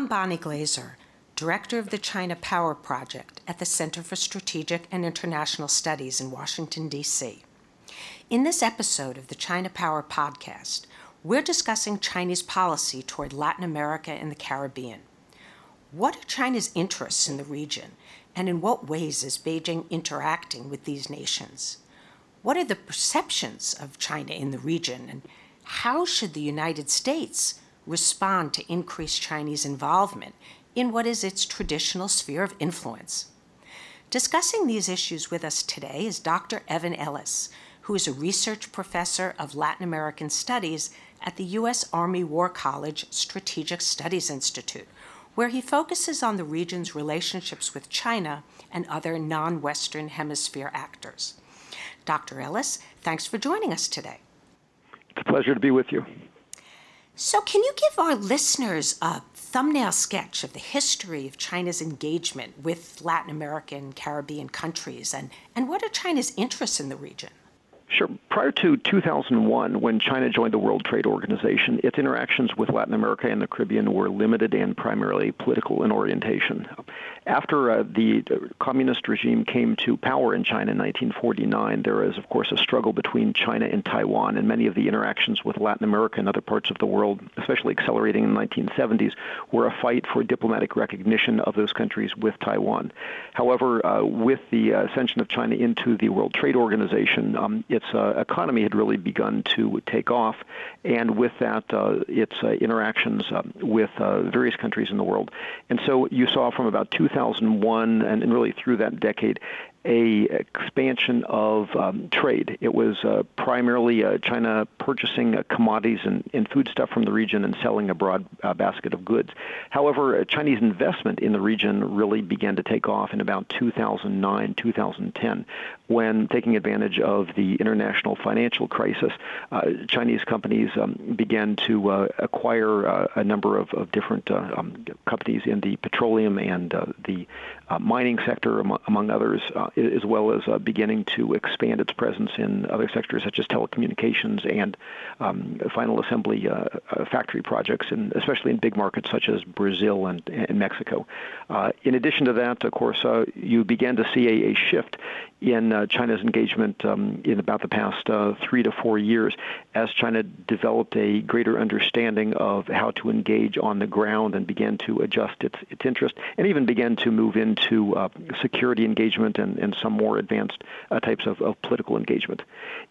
I'm Bonnie Glaser, Director of the China Power Project at the Center for Strategic and International Studies in Washington, D.C. In this episode of the China Power Podcast, we're discussing Chinese policy toward Latin America and the Caribbean. What are China's interests in the region, and in what ways is Beijing interacting with these nations? What are the perceptions of China in the region, and how should the United States respond to increased Chinese involvement in what is its traditional sphere of influence? Discussing these issues with us today is Dr. Evan Ellis, who is a research professor of Latin American Studies at the U.S. Army War College Strategic Studies Institute, where he focuses on the region's relationships with China and other non Western Hemisphere actors. Dr. Ellis, thanks for joining us today. It's a pleasure to be with you. So, can you give our listeners a thumbnail sketch of the history of China's engagement with Latin American, Caribbean countries, and, and what are China's interests in the region? Sure. Prior to 2001, when China joined the World Trade Organization, its interactions with Latin America and the Caribbean were limited and primarily political in orientation. After uh, the communist regime came to power in China in 1949, there is, of course, a struggle between China and Taiwan, and many of the interactions with Latin America and other parts of the world, especially accelerating in the 1970s, were a fight for diplomatic recognition of those countries with Taiwan. However, uh, with the ascension of China into the World Trade Organization, um, its uh, economy had really begun to take off, and with that, uh, its uh, interactions um, with uh, various countries in the world. And so you saw from about 2001 and, and really through that decade a expansion of um, trade. It was uh, primarily uh, China purchasing uh, commodities and, and food stuff from the region and selling a broad uh, basket of goods. However, uh, Chinese investment in the region really began to take off in about 2009, 2010, when taking advantage of the international financial crisis, uh, Chinese companies um, began to acquire a number of, of different um, companies in the petroleum and the mining sector, among, among others as well as uh, beginning to expand its presence in other sectors such as telecommunications and um, final assembly uh, uh, factory projects, and especially in big markets such as Brazil and, and Mexico. Uh, in addition to that, of course, uh, you began to see a, a shift in uh, China's engagement um, in about the past three to four years as China developed a greater understanding of how to engage on the ground and began to adjust its, its interest and even began to move into security engagement and, and some more advanced uh, types of, of political engagement.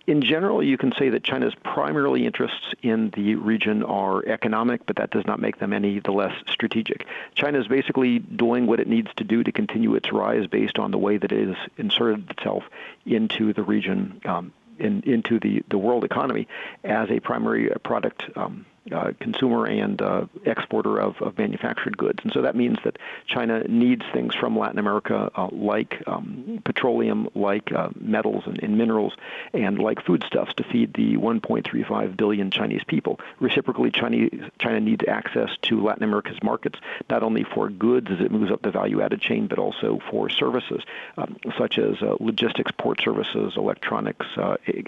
In general, you can say that China's primarily interests in the region are economic, but that does not make them any the less strategic. China is basically doing what it needs to do to continue its rise based on the way that it has inserted itself into the region. Um, in, into the, the world economy as a primary product um, uh, consumer and uh, exporter of, of manufactured goods. And so that means that China needs things from Latin America uh, like um, petroleum, like uh, metals and, and, minerals, and like foodstuffs to feed the 1.35 billion Chinese people. Reciprocally, China, China needs access to Latin America's markets, not only for goods as it moves up the value added chain, but also for services um, such as uh, logistics, port services, electronics,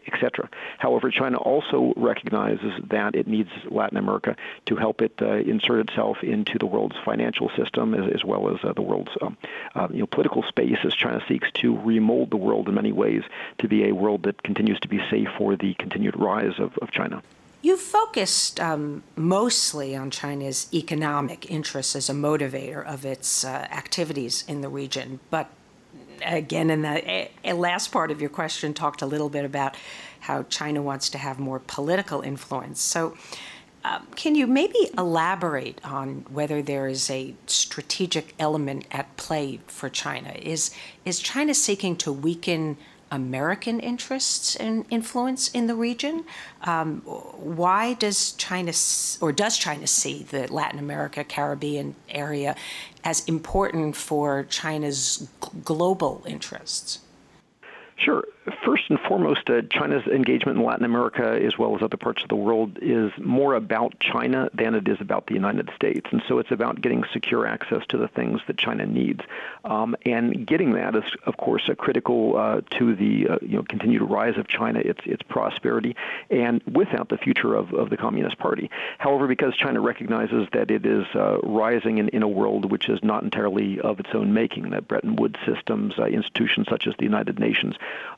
etc. However, China also recognizes that it needs Latin America to help it uh, insert itself into the world's financial system as, as well as uh, the world's um, uh, you know, political space as China seeks to remold the world in many ways to be a world that continues to be safe for the continued rise of, of China. You focused um, mostly on China's economic interests as a motivator of its uh, activities in the region, but again, in the last part of your question, talked a little bit about how China wants to have more political influence. So, um, can you maybe elaborate on whether there is a strategic element at play for China? Is is China seeking to weaken American interests and influence in the region? Um, why does China or does China see the Latin America Caribbean area as important for China's global interests? Sure. First and foremost, uh, China's engagement in Latin America, as well as other parts of the world, is more about China than it is about the United States. And so it's about getting secure access to the things that China needs. Um, and getting that is, of course, critical uh, to the uh, you know continued rise of China, its its prosperity, and without the future of, of the Communist Party. However, because China recognizes that it is uh, rising in, in a world which is not entirely of its own making, that Bretton Woods systems, uh, institutions such as the United Nations,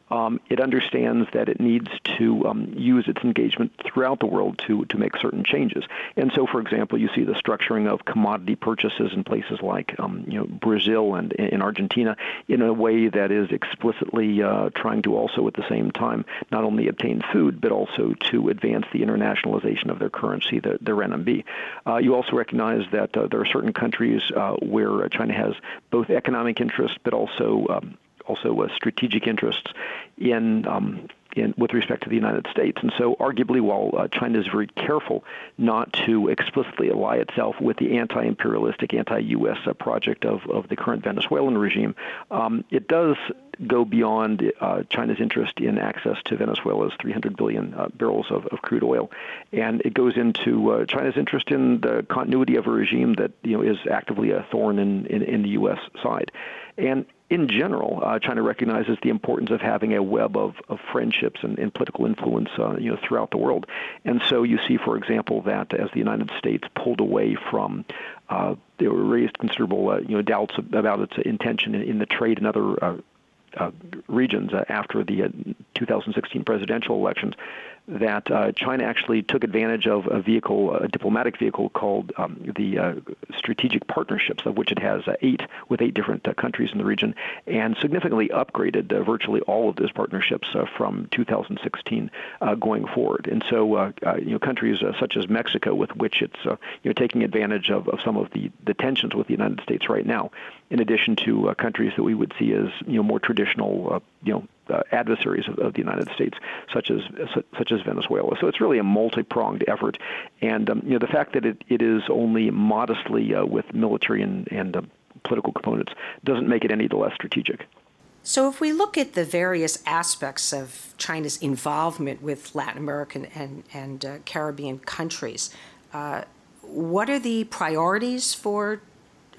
um, it understands that it needs to um, use its engagement throughout the world to, to make certain changes. And so, for example, you see the structuring of commodity purchases in places like um, you know, Brazil and in Argentina in a way that is explicitly uh, trying to also at the same time not only obtain food but also to advance the internationalization of their currency, the, their RMB. Uh, you also recognize that uh, there are certain countries uh, where China has both economic interests but also um, also strategic interests in um, in, with respect to the United States. And so, arguably, while uh, China is very careful not to explicitly ally itself with the anti imperialistic, anti US uh, project of, of the current Venezuelan regime, um, it does go beyond uh, China's interest in access to Venezuela's 300 billion uh, barrels of, of, crude oil, and it goes into uh, China's interest in the continuity of a regime that you know is actively a thorn in, in, in the U.S. side. And in general, uh, China recognizes the importance of having a web of, of friendships and, and political influence, uh, you know, throughout the world. And so you see, for example, that as the United States pulled away from, uh, there were raised considerable, uh, you know, doubts about its intention in, in the trade and other uh, uh, regions uh, after the uh, 2016 presidential elections that uh, China actually took advantage of a vehicle, a diplomatic vehicle called um, the uh, Strategic Partnerships, of which it has uh, eight with eight different uh, countries in the region, and significantly upgraded uh, virtually all of those partnerships uh, from 2016 going forward. And so, you know, countries such as Mexico, with which it's you know taking advantage of, of some of the, the tensions with the United States right now, in addition to countries that we would see as you know more traditional, you know uh, adversaries of, of, the United States, such as such as Venezuela. So it's really a multi-pronged effort, and um, you know the fact that it, it is only modestly uh, with military and, and uh, political components doesn't make it any the less strategic. So, if we look at the various aspects of China's involvement with Latin American and, and uh, Caribbean countries, uh, what are the priorities for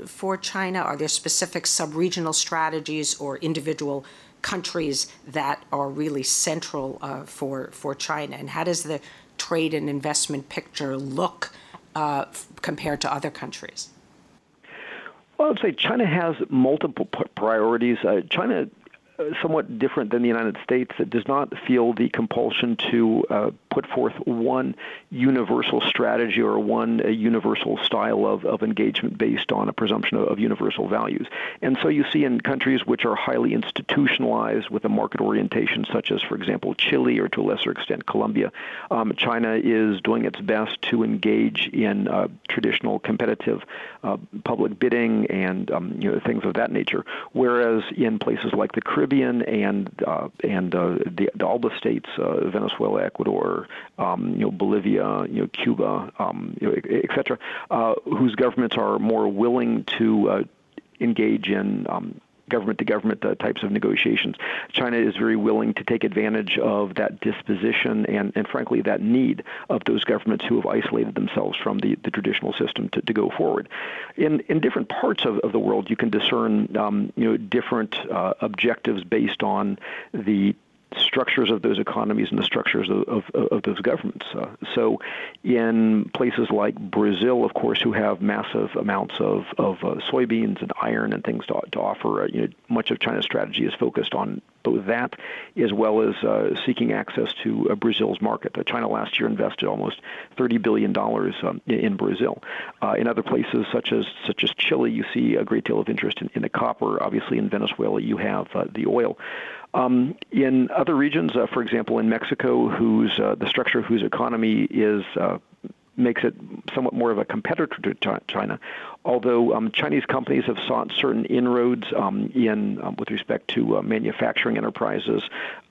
for China? Are there specific sub-regional strategies or individual countries that are really central uh, for for China, and how does the trade and investment picture look uh, f- compared to other countries? Well, I'd say China has multiple priorities. Uh, China somewhat different than the United States that does not feel the compulsion to uh, put forth one universal strategy or one uh, universal style of, of engagement based on a presumption of, of, universal values. And so you see in countries which are highly institutionalized with a market orientation, such as, for example, Chile or to a lesser extent Colombia, um, China is doing its best to engage in uh, traditional competitive uh, public bidding and um, you know, things of that nature. Whereas in places like the Caribbean, Caribbean and uh, and uh, the, ALBA states, uh, Venezuela, Ecuador, um, you know, Bolivia, you know, Cuba, um, you know, et cetera, uh, whose governments are more willing to uh, engage in um, government to government types of negotiations. China is very willing to take advantage of that disposition and, and frankly, that need of those governments who have isolated themselves from the, the traditional system to, to go forward. In, in different parts of, of the world, you can discern um, you know, different uh, objectives based on the structures of those economies and the structures of, of, of those governments. Uh, so, in places like Brazil, of course, who have massive amounts of, of uh, soybeans and iron and things to, to offer, uh, you know, much of China's strategy is focused on both that as well as uh, seeking access to uh, Brazil's market. Uh, China last year invested almost $30 billion um, in Brazil. Uh, in other places, such as such as Chile, you see a great deal of interest in, in the copper. Obviously, in Venezuela, you have uh, the oil. Um, in other regions, for example, in Mexico, whose the structure of whose economy is makes it somewhat more of a competitor to China. Although um, Chinese companies have sought certain inroads um, in um, with respect to uh, manufacturing enterprises,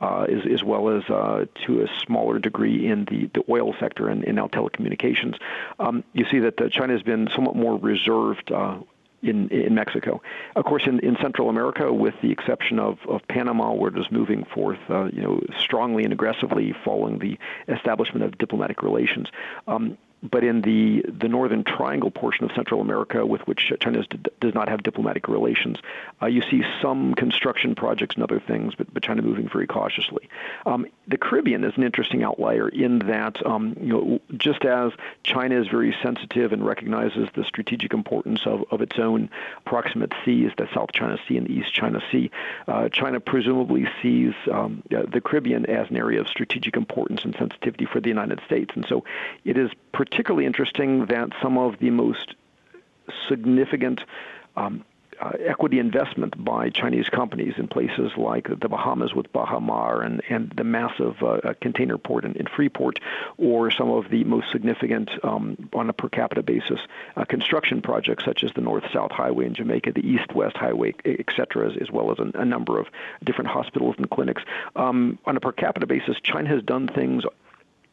uh, as, as, well as uh, to a smaller degree in the, the oil sector and, in now telecommunications, um, you see that China has been somewhat more reserved uh, in, in Mexico. Of course, in, in Central America, with the exception of, of Panama, where it is moving forth, uh, you know, strongly and aggressively following the establishment of diplomatic relations. Um, but in the, the northern triangle portion of Central America, with which China does not have diplomatic relations, uh, you see some construction projects and other things, but, but China moving very cautiously. Um, the Caribbean is an interesting outlier in that, um, you know, just as China is very sensitive and recognizes the strategic importance of, of its own proximate seas, the South China Sea and the East China Sea, uh, China presumably sees um, the Caribbean as an area of strategic importance and sensitivity for the United States. And so it is particularly interesting that some of the most significant um, uh, equity investment by Chinese companies in places like the Bahamas with Baha Mar and, and the massive uh, uh, container port in, in, Freeport, or some of the most significant, um, on a per capita basis, uh, construction projects such as the North South Highway in Jamaica, the East West Highway, et cetera, as, as well as a, a, number of different hospitals and clinics. Um, on a per capita basis, China has done things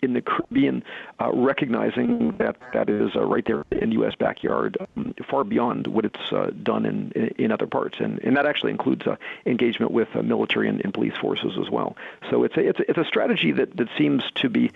in the Caribbean, uh, recognizing that that is uh, right there in the U.S. backyard, um, far beyond what it's uh, done in, in other parts, and and that actually includes uh, engagement with uh, military and, and, police forces as well. So it's a, it's a, it's a strategy that that seems to be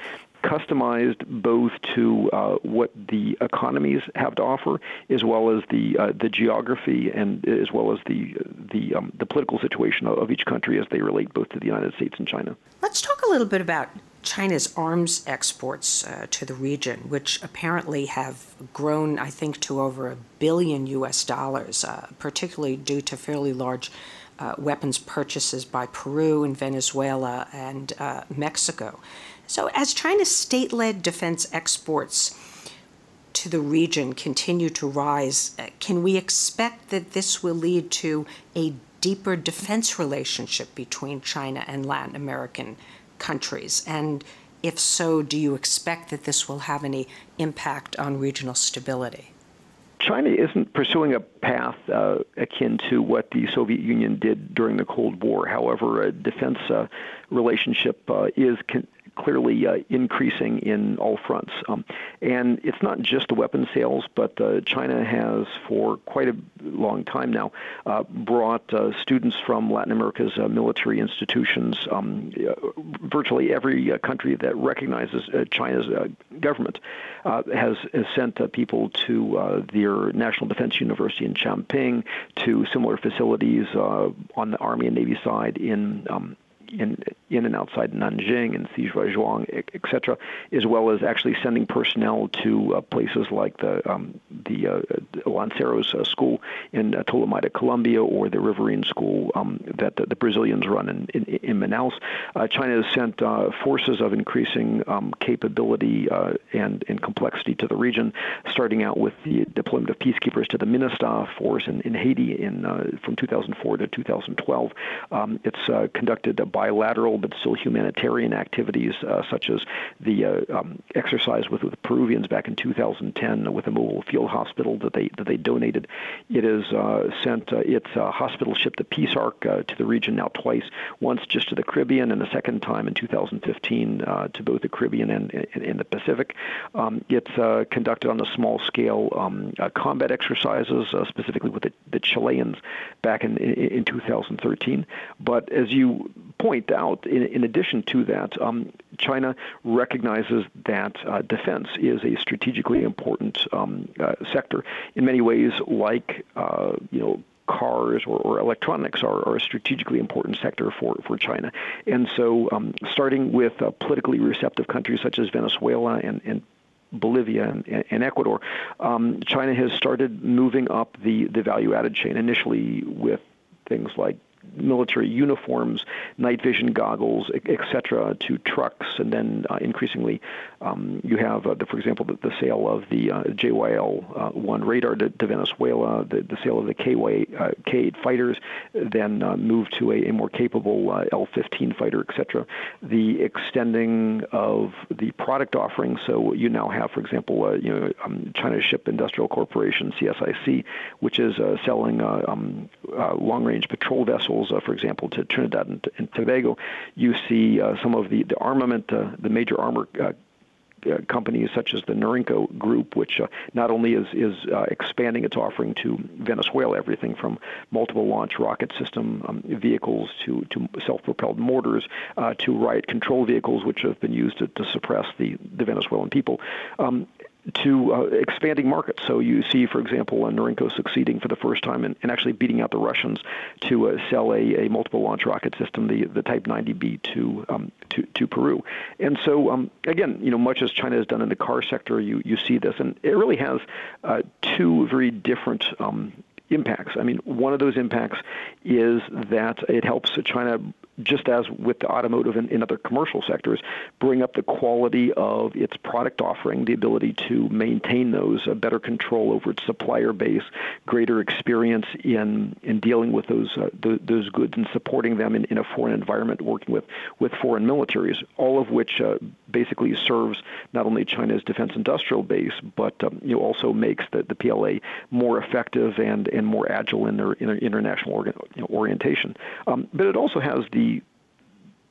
customized both to uh, what the economies have to offer, as well as the uh, the geography and as well as the the um, the political situation of each country as they relate both to the United States and China. Let's talk a little bit about China's arms exports uh, to the region, which apparently have grown, I think, to over a billion US dollars, uh, particularly due to fairly large uh, weapons purchases by Peru and Venezuela and uh, Mexico. So, as China's state led defense exports to the region continue to rise, uh, can we expect that this will lead to a deeper defense relationship between China and Latin American countries? And if so, do you expect that this will have any impact on regional stability? China isn't pursuing a path uh, akin to what the Soviet Union did during the Cold War. However, a defense uh, relationship uh, is con- clearly uh, increasing in all fronts. Um, and it's not just the weapon sales, but uh, China has, for quite a long time now, uh, brought uh, students from Latin America's uh, military institutions. Um, virtually every country that recognizes China's government has, has sent people to their National Defense University in Chongqing, to similar facilities on the Army and Navy side in um, in in and outside Nanjing and Shijiazhuang, etc., as well as actually sending personnel to uh, places like the um, the uh, Lanceros uh, school in uh, Tolemaida, Colombia, or the Riverine school um, that the, the, Brazilians run in in, in Manaus. Uh, China has sent uh, forces of increasing um, capability uh, and and complexity to the region, starting out with the deployment of peacekeepers to the MINUSTAH force in, in Haiti in from 2004 to 2012. Um, it's conducted bilateral but still humanitarian activities, uh, such as the uh, um, exercise with, with Peruvians back in 2010 with a mobile field hospital that they that they donated. It has uh, sent its hospital ship, the Peace Ark, to the region now twice. Once just to the Caribbean, and the second time in 2015 to both the Caribbean and, and the Pacific. Um, it's conducted on a small scale um, combat exercises, specifically with the, the Chileans back in, in, in 2013. But as you point out, in, in addition to that, um, China recognizes that uh, defense is a strategically important um, uh, sector in many ways, like uh, you know cars or, or electronics are, are, a strategically important sector for, for China. And so, um, starting with uh, politically receptive countries such as Venezuela and, and Bolivia and, and Ecuador, um, China has started moving up the, the value added chain, initially with things like military uniforms, night vision goggles, etc., to trucks, and then uh, increasingly um, you have, uh, the, for example, the, the, sale of the uh, JYL-1 uh, radar to, to Venezuela, the, the, sale of the KY, uh, K-8 fighters, then uh, move to a, a, more capable L-15 fighter, etc. The extending of the product offering, so you now have, for example, you know, um, China Ship Industrial Corporation (CSIC), which is selling um, long-range patrol vessels, for example, to Trinidad and, and Tobago. You see some of the, the armament, the major armor uh, companies such as the Norinco Group, which uh, not only is is uh, expanding its offering to Venezuela, everything from multiple launch rocket system um, vehicles to to self-propelled mortars uh, to riot control vehicles, which have been used to, to suppress the the Venezuelan people. Um, to uh, expanding markets. So you see, for example, Norinco succeeding for the first time and, in actually beating out the Russians to uh, sell a, a, multiple launch rocket system, the the Type 90B, to um, to, to Peru. And so um, again, you know, much as China has done in the car sector, you you see this, and it really has uh, two very different. Um, impacts. I mean, one of those impacts is that it helps China just as with the automotive and in other commercial sectors, bring up the quality of its product offering, the ability to maintain those, better control over its supplier base, greater experience in in dealing with those uh, those, goods and supporting them in, in a foreign environment, working with with foreign militaries, all of which uh, basically serves not only China's defense industrial base, but um, you know, also makes the, the PLA more effective and, and more agile in their, in their international you know, orientation. Um, but it also has the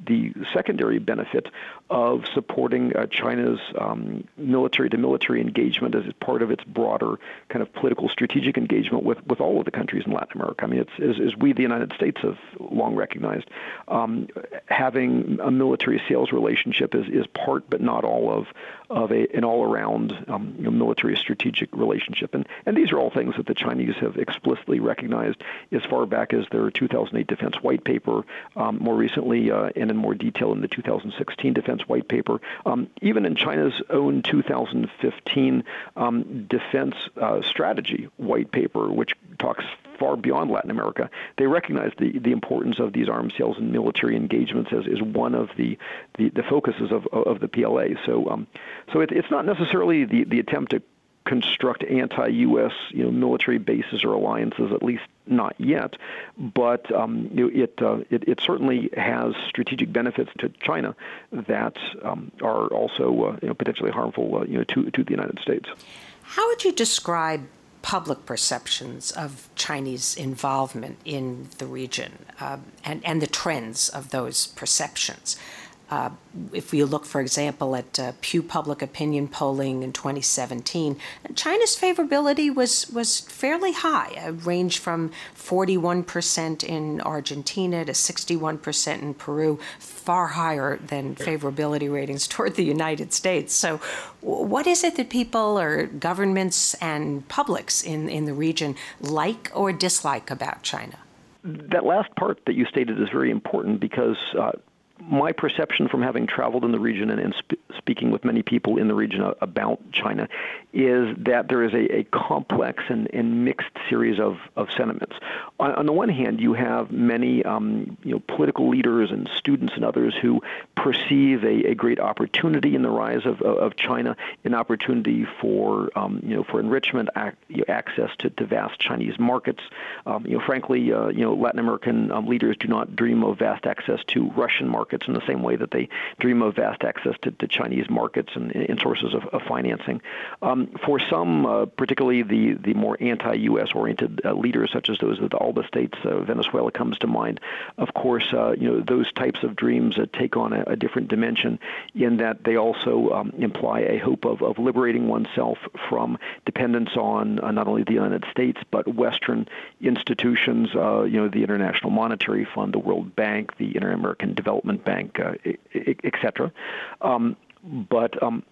the secondary benefit of supporting uh, China's um, military to military engagement as part of its broader kind of political strategic engagement with, with all of the countries in Latin America. I mean, it's as, as we, the United States, have long recognized, um, having a military sales relationship is, is part but not all of of a, an all-around um, you know, military strategic relationship. And, and these are all things that the Chinese have explicitly recognized as far back as their 2008 defense white paper, um, more recently uh, and in more detail in the 2016 defense white paper. Um, even in China's own 2015 um, defense uh, strategy white paper, which talks far beyond Latin America, they recognize the, the importance of these arms sales and military engagements as, as one of the, the, the focuses of, of the PLA. So, um, so it, it's not necessarily the, the attempt to construct anti-U.S. you know military bases or alliances, at least not yet. But um, it, uh, it, it certainly has strategic benefits to China that um, are also uh, you know, potentially harmful uh, you know to to the United States. How would you describe public perceptions of Chinese involvement in the region uh, and, and the trends of those perceptions. Uh, if we look, for example, at uh, Pew Public Opinion polling in 2017, China's favorability was was fairly high. It ranged from 41% in Argentina to 61% in Peru, far higher than favorability ratings toward the United States. So, what is it that people or governments and publics in, in the region like or dislike about China? That last part that you stated is very important because uh, my perception from having traveled in the region and, and sp- speaking with many people in the region about China is that there is a, a complex and, and, mixed series of, of sentiments. On, on, the one hand, you have many um, you know, political leaders and students and others who perceive a, a great opportunity in the rise of, of China, an opportunity for um, you know for enrichment, ac- access to, to vast Chinese markets. Um, you know, frankly, uh, you know, Latin American um, leaders do not dream of vast access to Russian markets in the same way that they dream of vast access to, to Chinese markets and, and sources of, of financing. Um, for some, uh, particularly the the more anti-U.S. oriented uh, leaders, such as those of the ALBA states, uh, Venezuela comes to mind. Of course, uh, you know those types of dreams take on a, a, different dimension in that they also um, imply a hope of, of liberating oneself from dependence on uh, not only the United States but Western institutions. Uh, you know, the International Monetary Fund, the World Bank, the Inter-American Development Bank, etc. Um, but um,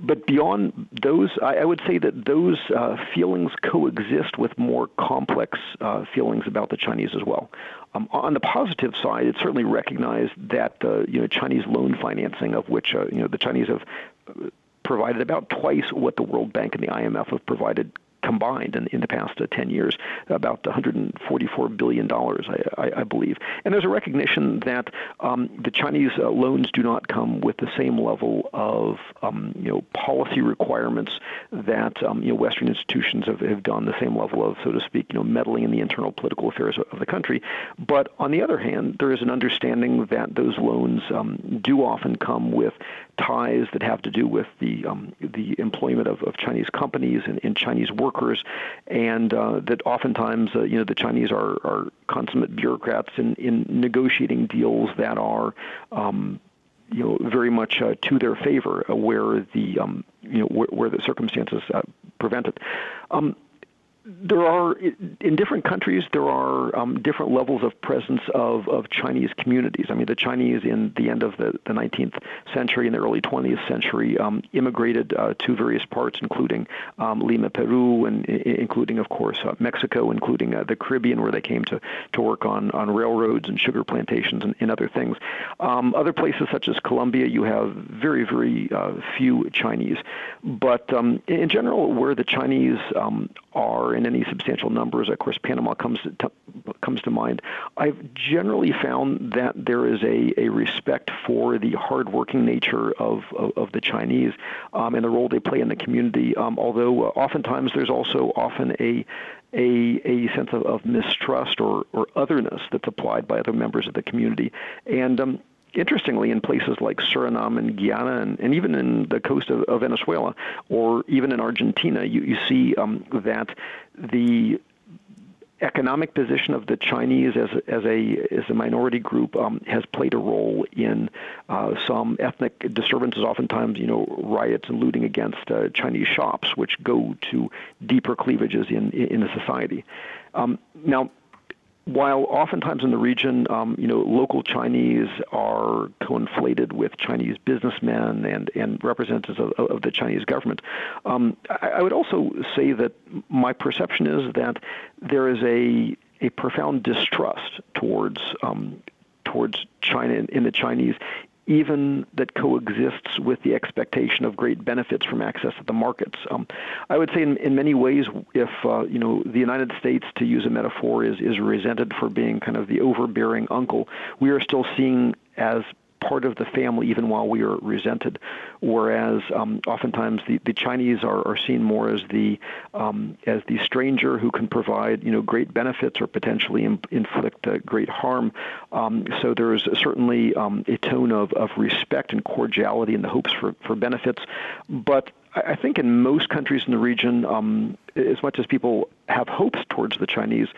but beyond those, I, I, would say that those uh, feelings coexist with more complex uh, feelings about the Chinese as well. Um, on the positive side, it's certainly recognized that uh, you know Chinese loan financing, of which uh, you know the Chinese have uh, provided about twice what the World Bank and the IMF have provided combined in, in the past uh, 10 years, about $144 billion, I, I, I, believe. And there's a recognition that um, the Chinese uh, loans do not come with the same level of um, you know, policy requirements that um, you know, Western institutions have, have done, the same level of, so to speak, you know, meddling in the internal political affairs of, of the country. But on the other hand, there is an understanding that those loans um, do often come with ties that have to do with the um, the employment of, of Chinese companies and, and Chinese workers, and uh, that oftentimes uh, you know the Chinese are, are consummate bureaucrats in, in negotiating deals that are um, you know, very much uh, to their favor, uh, where the um, you know where, where the circumstances uh, prevent it. Um, there are in different countries there are um, different levels of presence of, of Chinese communities. I mean, the Chinese in the end of the, the 19th century and the early 20th century um, immigrated uh, to various parts, including um, Lima, Peru, and including, of course, uh, Mexico, including uh, the Caribbean, where they came to, to work on, on railroads and sugar plantations and, and other things. Um, other places such as Colombia, you have very, very uh, few Chinese. But um, in general, where the Chinese um, are in any substantial numbers. Of course, Panama comes to, comes to mind. I've generally found that there is a, a respect for the hardworking nature of, of, of the Chinese um, and the role they play in the community. Um, although uh, oftentimes there's also often a a, a sense of, of mistrust or, or otherness that's applied by other members of the community. And um, interestingly, in places like Suriname and Guyana, and, and even in the coast of, of, Venezuela, or even in Argentina, you, you see um, that the economic position of the Chinese as a, as a as a minority group um, has played a role in uh, some ethnic disturbances. Oftentimes, you know, riots and looting against uh, Chinese shops, which go to deeper cleavages in in the society. Um, now, while oftentimes in the region, um, you know, local Chinese are conflated with Chinese businessmen and, and representatives of, of the Chinese government, um, I, I, would also say that my perception is that there is a a profound distrust towards um, towards China in, in the Chinese, even that coexists with the expectation of great benefits from access to the markets. Um, I would say, in, in many ways, if uh, you know the United States, to use a metaphor, is is resented for being kind of the overbearing uncle, we are still seeing as part of the family even while we are resented. Whereas um, oftentimes the, the Chinese are, are seen more as the um, as the stranger who can provide you know great benefits or potentially Im- inflict uh, great harm. Um, so there's certainly um, a tone of, of respect and cordiality in the hopes for, for benefits. But I think in most countries in the region, um, as much as people have hopes towards the Chinese,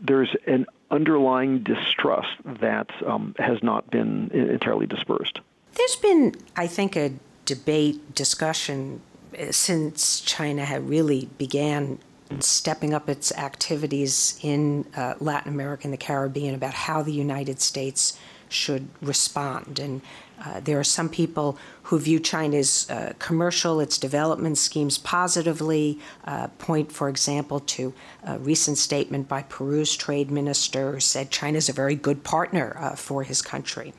there's an underlying distrust that um, has not been entirely dispersed. There's been, I think, a debate, discussion uh, since China had really began stepping up its activities in uh, Latin America and the Caribbean about how the United States should respond. And uh, there are some people who view China's uh, commercial, its development schemes positively. Uh, point, for example, to a recent statement by Peru's trade minister who said China is a very good partner uh, for his country.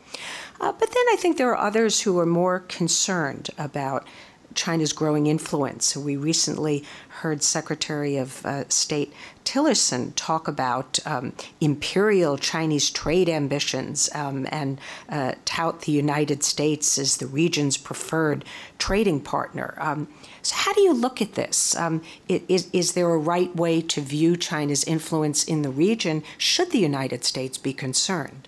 Uh, but then I think there are others who are more concerned about China's growing influence. We recently heard Secretary of uh, State Tillerson talk about um, imperial Chinese trade ambitions um, and uh, tout the United States as the region's preferred trading partner. Um, so, how do you look at this? Um, is, is there a right way to view China's influence in the region? Should the United States be concerned?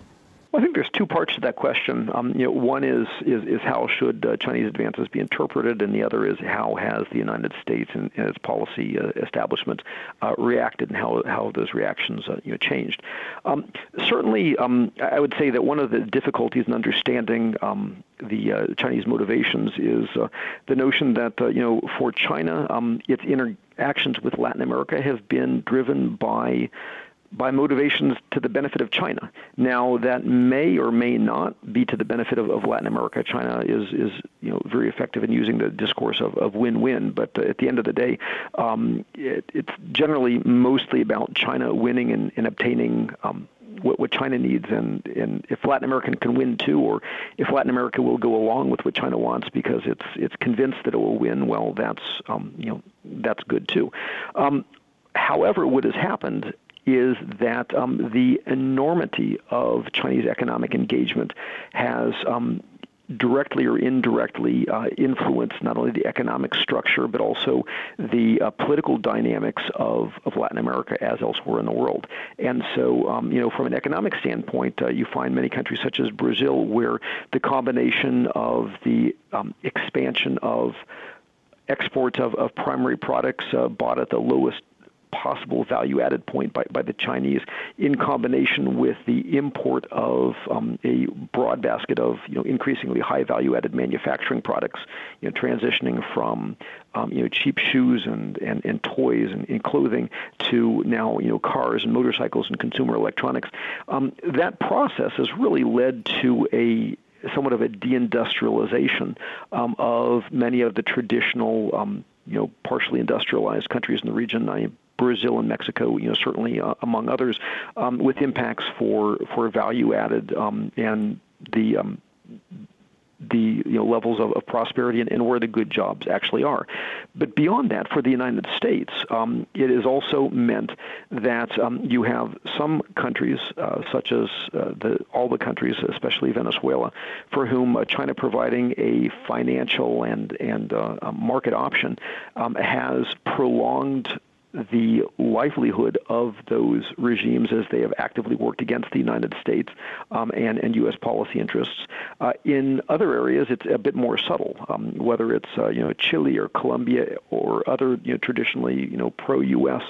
Well, I think there's two parts to that question. Um, you know, one is is, is how should uh, Chinese advances be interpreted, and the other is how has the United States and, and its policy uh, establishment uh, reacted, and how how those reactions uh, you know changed. Um, certainly, um, I would say that one of the difficulties in understanding um, the uh, Chinese motivations is uh, the notion that you know for China, um, its interactions with Latin America have been driven by by motivations to the benefit of China. Now, that may or may not be to the benefit of, of Latin America. China is, is you know, very effective in using the discourse of, of win-win, but uh, at the end of the day, um, it, it's generally mostly about China winning and, and obtaining um, what, what China needs, and, and if Latin America can win too, or if Latin America will go along with what China wants because it's it's convinced that it will win, well, that's um, you know that's good too. Um, however, what has happened is that um, the enormity of Chinese economic engagement has um, directly or indirectly uh, influenced not only the economic structure but also the uh, political dynamics of, of Latin America as elsewhere in the world. And so, um, you know, from an economic standpoint, uh, you find many countries such as Brazil where the combination of the um, expansion of exports of, of primary products uh, bought at the lowest possible value added point by, by the Chinese in combination with the import of um, a broad basket of you know increasingly high value added manufacturing products, you know, transitioning from um, you know cheap shoes and, and, and toys and, and, clothing to now you know cars and motorcycles and consumer electronics. Um, that process has really led to a somewhat of a deindustrialization um, of many of the traditional, um, you know, partially industrialized countries in the region. I Brazil and Mexico, you know, certainly uh, among others, um, with impacts for for value added um, and the um, the you know, levels of, of prosperity and, and, where the good jobs actually are. But beyond that, for the United States, um, it has also meant that um, you have some countries, uh, such as uh, the, ALBA countries, especially Venezuela, for whom uh, China providing a financial and and uh, market option um, has prolonged the livelihood of those regimes as they have actively worked against the United States um, and, and U.S. policy interests. Uh, in other areas, it's a bit more subtle, um, whether it's uh, you know Chile or Colombia or other you know, traditionally you know pro-U.S.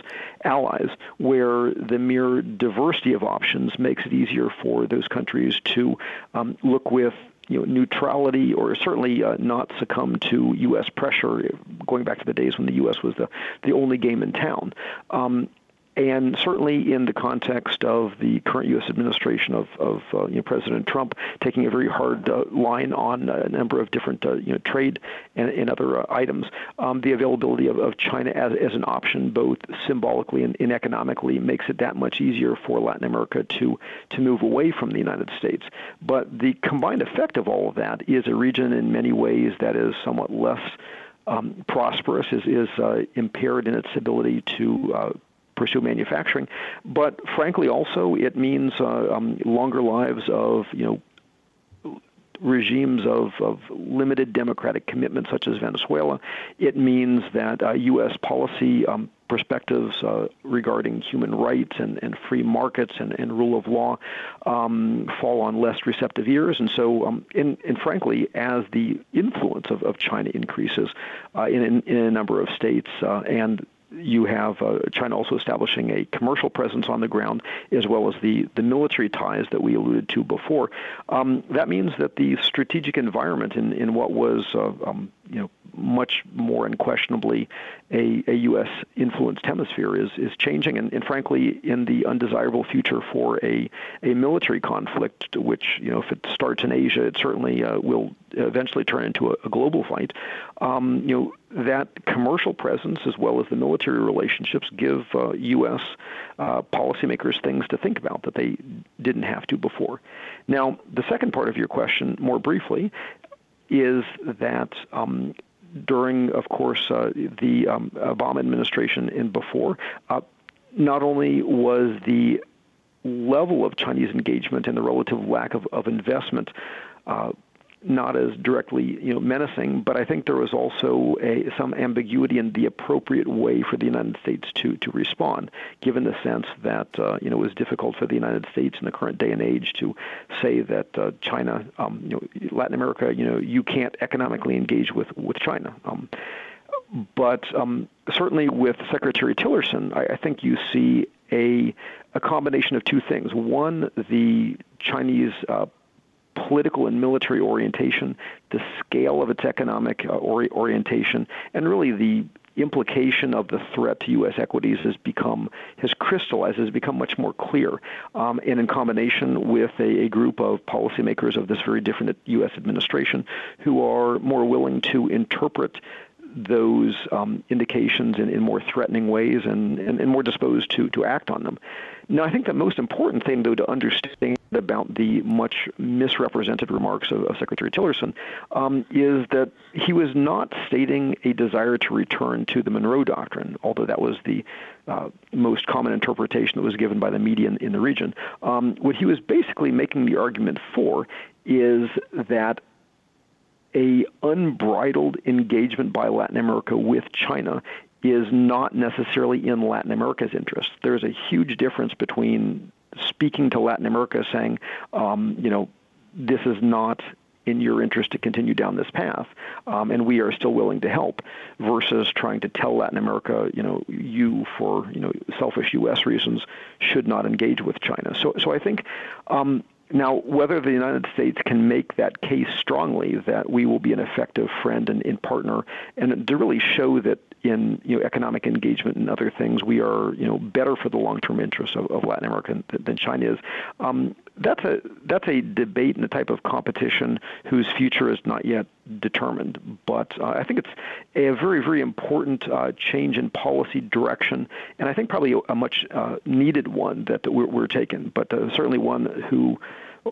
allies, where the mere diversity of options makes it easier for those countries to um, look with you know, neutrality or certainly uh, not succumb to U.S. pressure, going back to the days when the U.S. was the, the only game in town. Um, and certainly in the context of the current U.S. administration of, of uh, you know, President Trump taking a very hard uh, line on a number of different uh, you know, trade and, and other uh, items, um, the availability of, of China as, as an option, both symbolically and, and, economically, makes it that much easier for Latin America to to move away from the United States. But the combined effect of all of that is a region in many ways that is somewhat less. Um, prosperous is, is uh, impaired in its ability to uh, pursue manufacturing. But frankly, also it means uh, um, longer lives of you know regimes of, of limited democratic commitment, such as Venezuela. It means that uh, U.S. policy um, perspectives uh, regarding human rights and, and free markets and, and rule of law um, fall on less receptive ears. And so, um, in, and frankly, as the influence of, of China increases uh, in, in, in, a number of states uh, and you have uh, China also establishing a commercial presence on the ground, as well as the, the military ties that we alluded to before. Um, that means that the strategic environment in, in what was uh, um, you know much more unquestionably a, a U.S. influenced hemisphere is is changing, and, and frankly, in the undesirable future for a a military conflict, which you know if it starts in Asia, it certainly uh, will eventually turn into a, a global fight. Um, you know that commercial presence as well as the military relationships give uh, U.S. Uh, policymakers things to think about that they didn't have to before. Now, the second part of your question, more briefly, is that um, during, of course, uh, the um, Obama administration and before, uh, not only was the level of Chinese engagement and the relative lack of, of investment uh, not as directly you know menacing, but I think there was also a, some ambiguity in the appropriate way for the United States to to respond, given the sense that uh, you know it was difficult for the United States in the current day and age to say that uh, China, um, you know, Latin America, you know, you can't economically engage with with China. Um, but um, certainly with Secretary Tillerson, I, I think you see a a combination of two things. One, the Chinese uh, political and military orientation, the scale of its economic uh, ori- orientation, and really the implication of the threat to U.S. equities has become has crystallized, has become much more clear, um, and in combination with a, a, group of policymakers of this very different U.S. administration who are more willing to interpret those um, indications in, in more threatening ways and, and, and more disposed to, to act on them. Now, I think the most important thing, though, to understand about the much misrepresented remarks of, of Secretary Tillerson um, is that he was not stating a desire to return to the Monroe Doctrine, although that was the uh, most common interpretation that was given by the media in, in the region. Um, what he was basically making the argument for is that a unbridled engagement by Latin America with China is not necessarily in Latin America's interest. There's a huge difference between speaking to Latin America, saying, um, you know, this is not in your interest to continue down this path, um, and we are still willing to help, versus trying to tell Latin America, you know, you for you know selfish U.S. reasons should not engage with China. So, so I think. Um, now, whether the United States can make that case strongly that we will be an effective friend and, and partner, and to really show that in you know, economic engagement and other things, we are you know better for the long-term interests of, of Latin America than, than China is. Um, that's a that's a debate and a type of competition whose future is not yet determined. But uh, I think it's a very very important uh, change in policy direction, and I think probably a, much uh, needed one that we're, we're taking. But uh, certainly one who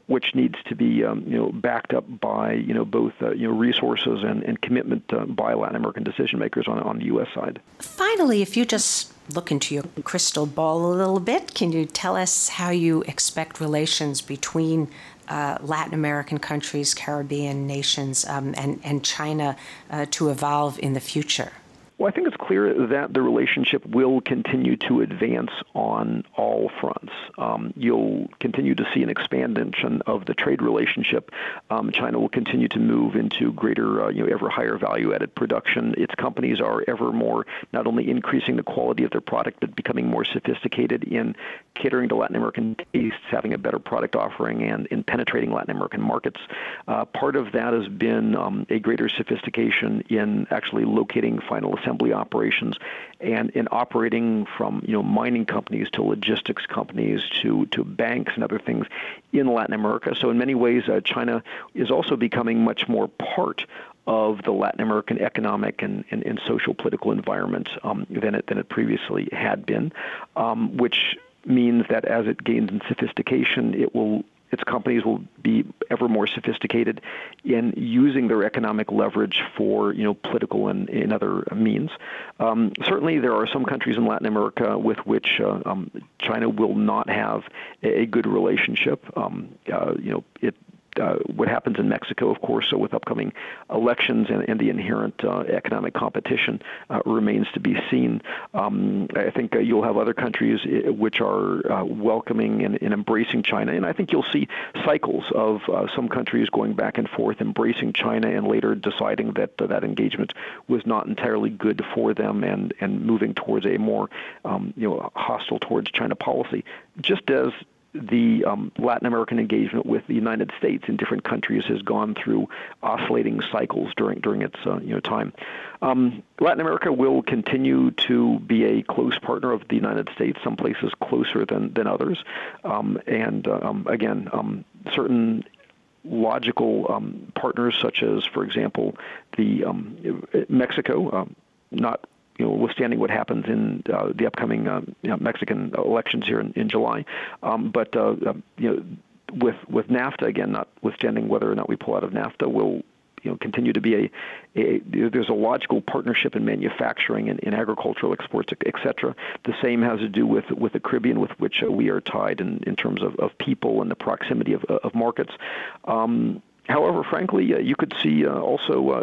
which needs to be um, you know backed up by you know both uh, you know resources and, and commitment uh, by Latin American decision makers on on the U.S. side. Finally, if you just look into your crystal ball a little bit, can you tell us how you expect relations between uh, Latin American countries, Caribbean nations, um, and and China uh, to evolve in the future? Well, I think it's clear that the relationship will continue to advance on all fronts. Um, you'll continue to see an expansion of the trade relationship. Um, China will continue to move into greater, uh, you know, ever higher value-added production. Its companies are ever more not only increasing the quality of their product, but becoming more sophisticated in catering to Latin American tastes, having a better product offering, and in penetrating Latin American markets. Uh, part of that has been um, a greater sophistication in actually locating final assembly assembly operations, and in operating from you know mining companies to logistics companies to to banks and other things in Latin America. So in many ways, uh, China is also becoming much more part of the Latin American economic and, and, and social political environment um, than it than it previously had been, um, which means that as it gains in sophistication, it will its companies will be ever more sophisticated in using their economic leverage for you know political and, and other means. Um, certainly, there are some countries in Latin America with which uh, um, China will not have a, a good relationship. Um, uh, you know, it uh, what happens in Mexico, of course, so with upcoming elections and, and the inherent uh, economic competition uh, remains to be seen. Um, I think uh, you'll have other countries uh, which are uh, welcoming and, and, embracing China, and I think you'll see cycles of some countries going back and forth, embracing China, and later deciding that that engagement was not entirely good for them, and and moving towards a more um, you know hostile towards China policy. Just as the um, Latin American engagement with the United States in different countries has gone through oscillating cycles during during its uh, you know time. Um, Latin America will continue to be a close partner of the United States. Some places closer than than others, um, and uh, um, again, um, certain logical um, partners such as, for example, the Mexico. not you know, withstanding what happens in uh, the upcoming uh, you know, Mexican elections here in, in July. Um, but uh, uh you know, with with NAFTA again, notwithstanding whether or not we pull out of NAFTA, we'll you know continue to be a, a there's a logical partnership in manufacturing and in agricultural exports, et cetera. The same has to do with with the Caribbean, with which we are tied in, in terms of, of people and the proximity of, of markets. Um, However, frankly, uh, you could see uh, also uh,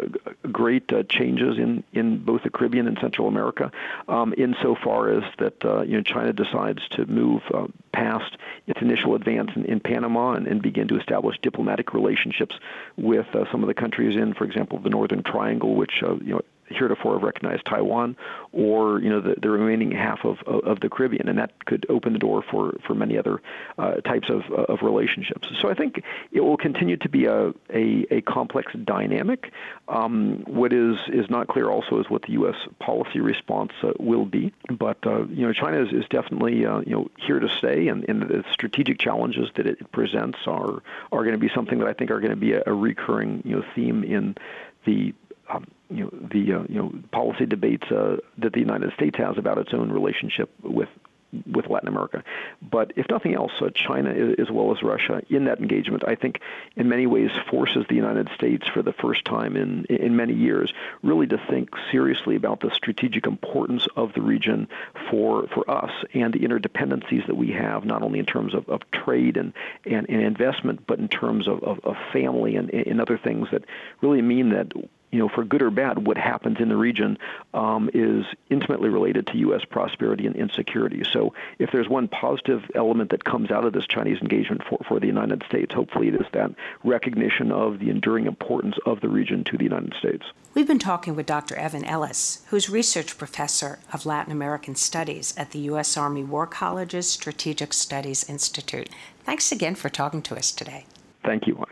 great uh, changes in, in both the Caribbean and Central America, um, insofar as that uh, you know China decides to move uh, past its initial advance in, in Panama and, and, begin to establish diplomatic relationships with some of the countries in, for example, the Northern Triangle, which you know heretofore have recognized Taiwan, or you know the, the remaining half of, of the Caribbean, and that could open the door for, for many other uh, types of, of relationships. So I think it will continue to be a, a, a complex dynamic. Um, what is is not clear also is what the U.S. policy response uh, will be, but uh, you know China is, is definitely uh, you know here to stay, and, and the strategic challenges that it presents are are going to be something that I think are going to be a, a recurring you know theme in the um, you know the uh, you know policy debates uh, that the United States has about its own relationship with with Latin America. But if nothing else, uh, China, as well as Russia, in that engagement, I think in many ways forces the United States for the first time in, in many years really to think seriously about the strategic importance of the region for, for us and the interdependencies that we have, not only in terms of, of trade and, and, and investment, but in terms of, of, of family and, and other things that really mean that you know, for good or bad, what happens in the region um, is intimately related to U.S. prosperity and insecurity. So, if there's one positive element that comes out of this Chinese engagement for, for the United States, hopefully it is that recognition of the enduring importance of the region to the United States. We've been talking with Dr. Evan Ellis, who's research professor of Latin American Studies at the U.S. Army War College's Strategic Studies Institute. Thanks again for talking to us today. Thank you.